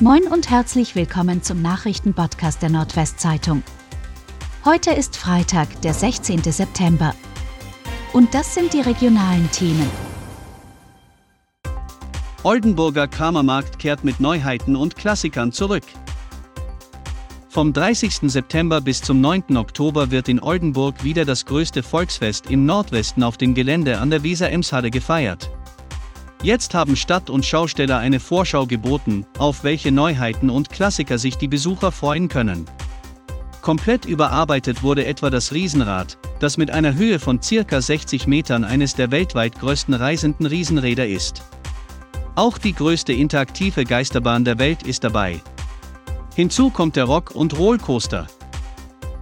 Moin und herzlich willkommen zum Nachrichtenpodcast der Nordwestzeitung. Heute ist Freitag, der 16. September. Und das sind die regionalen Themen. Oldenburger Kramermarkt kehrt mit Neuheiten und Klassikern zurück. Vom 30. September bis zum 9. Oktober wird in Oldenburg wieder das größte Volksfest im Nordwesten auf dem Gelände an der Weser-Emshalle gefeiert. Jetzt haben Stadt und Schausteller eine Vorschau geboten, auf welche Neuheiten und Klassiker sich die Besucher freuen können. Komplett überarbeitet wurde etwa das Riesenrad, das mit einer Höhe von circa 60 Metern eines der weltweit größten reisenden Riesenräder ist. Auch die größte interaktive Geisterbahn der Welt ist dabei. Hinzu kommt der Rock- und Rollcoaster,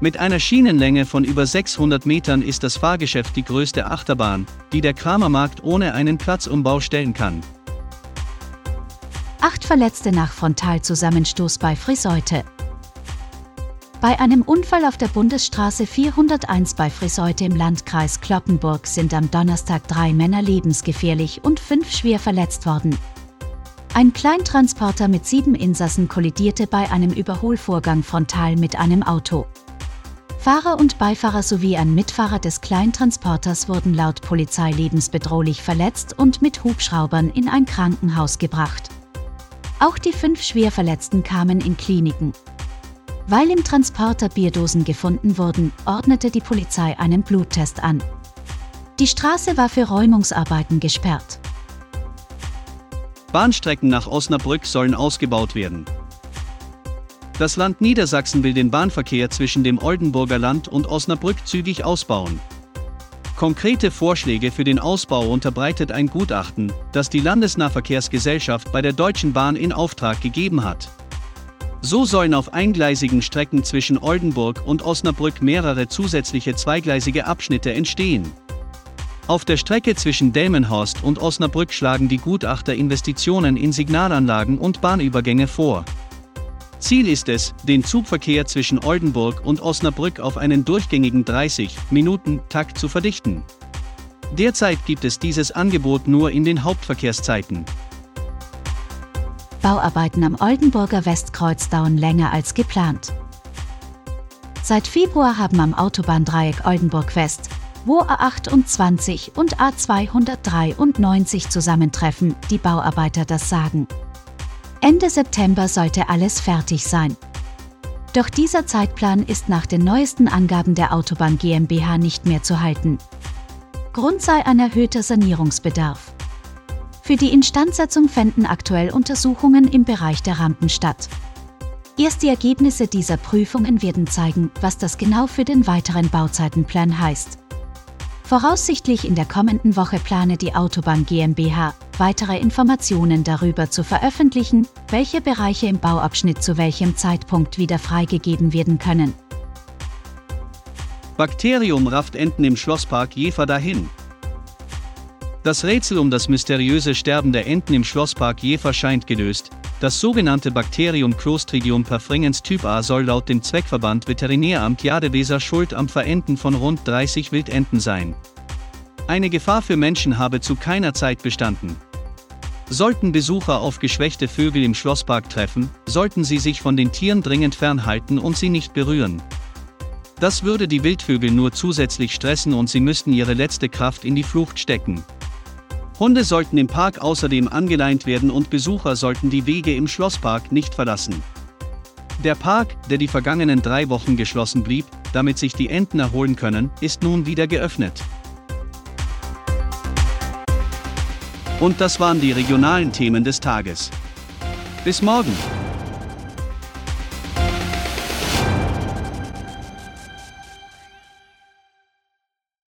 mit einer Schienenlänge von über 600 Metern ist das Fahrgeschäft die größte Achterbahn, die der Kramermarkt ohne einen Platzumbau stellen kann. Acht Verletzte nach Frontalzusammenstoß bei Friseute. Bei einem Unfall auf der Bundesstraße 401 bei Friseute im Landkreis Kloppenburg sind am Donnerstag drei Männer lebensgefährlich und fünf schwer verletzt worden. Ein Kleintransporter mit sieben Insassen kollidierte bei einem Überholvorgang frontal mit einem Auto. Fahrer und Beifahrer sowie ein Mitfahrer des Kleintransporters wurden laut Polizei lebensbedrohlich verletzt und mit Hubschraubern in ein Krankenhaus gebracht. Auch die fünf Schwerverletzten kamen in Kliniken. Weil im Transporter Bierdosen gefunden wurden, ordnete die Polizei einen Bluttest an. Die Straße war für Räumungsarbeiten gesperrt. Bahnstrecken nach Osnabrück sollen ausgebaut werden. Das Land Niedersachsen will den Bahnverkehr zwischen dem Oldenburger Land und Osnabrück zügig ausbauen. Konkrete Vorschläge für den Ausbau unterbreitet ein Gutachten, das die Landesnahverkehrsgesellschaft bei der Deutschen Bahn in Auftrag gegeben hat. So sollen auf eingleisigen Strecken zwischen Oldenburg und Osnabrück mehrere zusätzliche zweigleisige Abschnitte entstehen. Auf der Strecke zwischen Delmenhorst und Osnabrück schlagen die Gutachter Investitionen in Signalanlagen und Bahnübergänge vor. Ziel ist es, den Zugverkehr zwischen Oldenburg und Osnabrück auf einen durchgängigen 30-Minuten-Takt zu verdichten. Derzeit gibt es dieses Angebot nur in den Hauptverkehrszeiten. Bauarbeiten am Oldenburger Westkreuz dauern länger als geplant. Seit Februar haben am Autobahndreieck Oldenburg West, wo A28 und A293 zusammentreffen, die Bauarbeiter das Sagen. Ende September sollte alles fertig sein. Doch dieser Zeitplan ist nach den neuesten Angaben der Autobahn GmbH nicht mehr zu halten. Grund sei ein erhöhter Sanierungsbedarf. Für die Instandsetzung fänden aktuell Untersuchungen im Bereich der Rampen statt. Erst die Ergebnisse dieser Prüfungen werden zeigen, was das genau für den weiteren Bauzeitenplan heißt. Voraussichtlich in der kommenden Woche plane die Autobahn GmbH, weitere Informationen darüber zu veröffentlichen, welche Bereiche im Bauabschnitt zu welchem Zeitpunkt wieder freigegeben werden können. Bakterium rafft Enten im Schlosspark Jever dahin. Das Rätsel um das mysteriöse Sterben der Enten im Schlosspark Jever scheint gelöst. Das sogenannte Bakterium Clostridium perfringens Typ A soll laut dem Zweckverband Veterinäramt Jadeweser schuld am Verenden von rund 30 Wildenten sein. Eine Gefahr für Menschen habe zu keiner Zeit bestanden. Sollten Besucher auf geschwächte Vögel im Schlosspark treffen, sollten sie sich von den Tieren dringend fernhalten und sie nicht berühren. Das würde die Wildvögel nur zusätzlich stressen und sie müssten ihre letzte Kraft in die Flucht stecken. Hunde sollten im Park außerdem angeleint werden und Besucher sollten die Wege im Schlosspark nicht verlassen. Der Park, der die vergangenen drei Wochen geschlossen blieb, damit sich die Enten erholen können, ist nun wieder geöffnet. Und das waren die regionalen Themen des Tages. Bis morgen!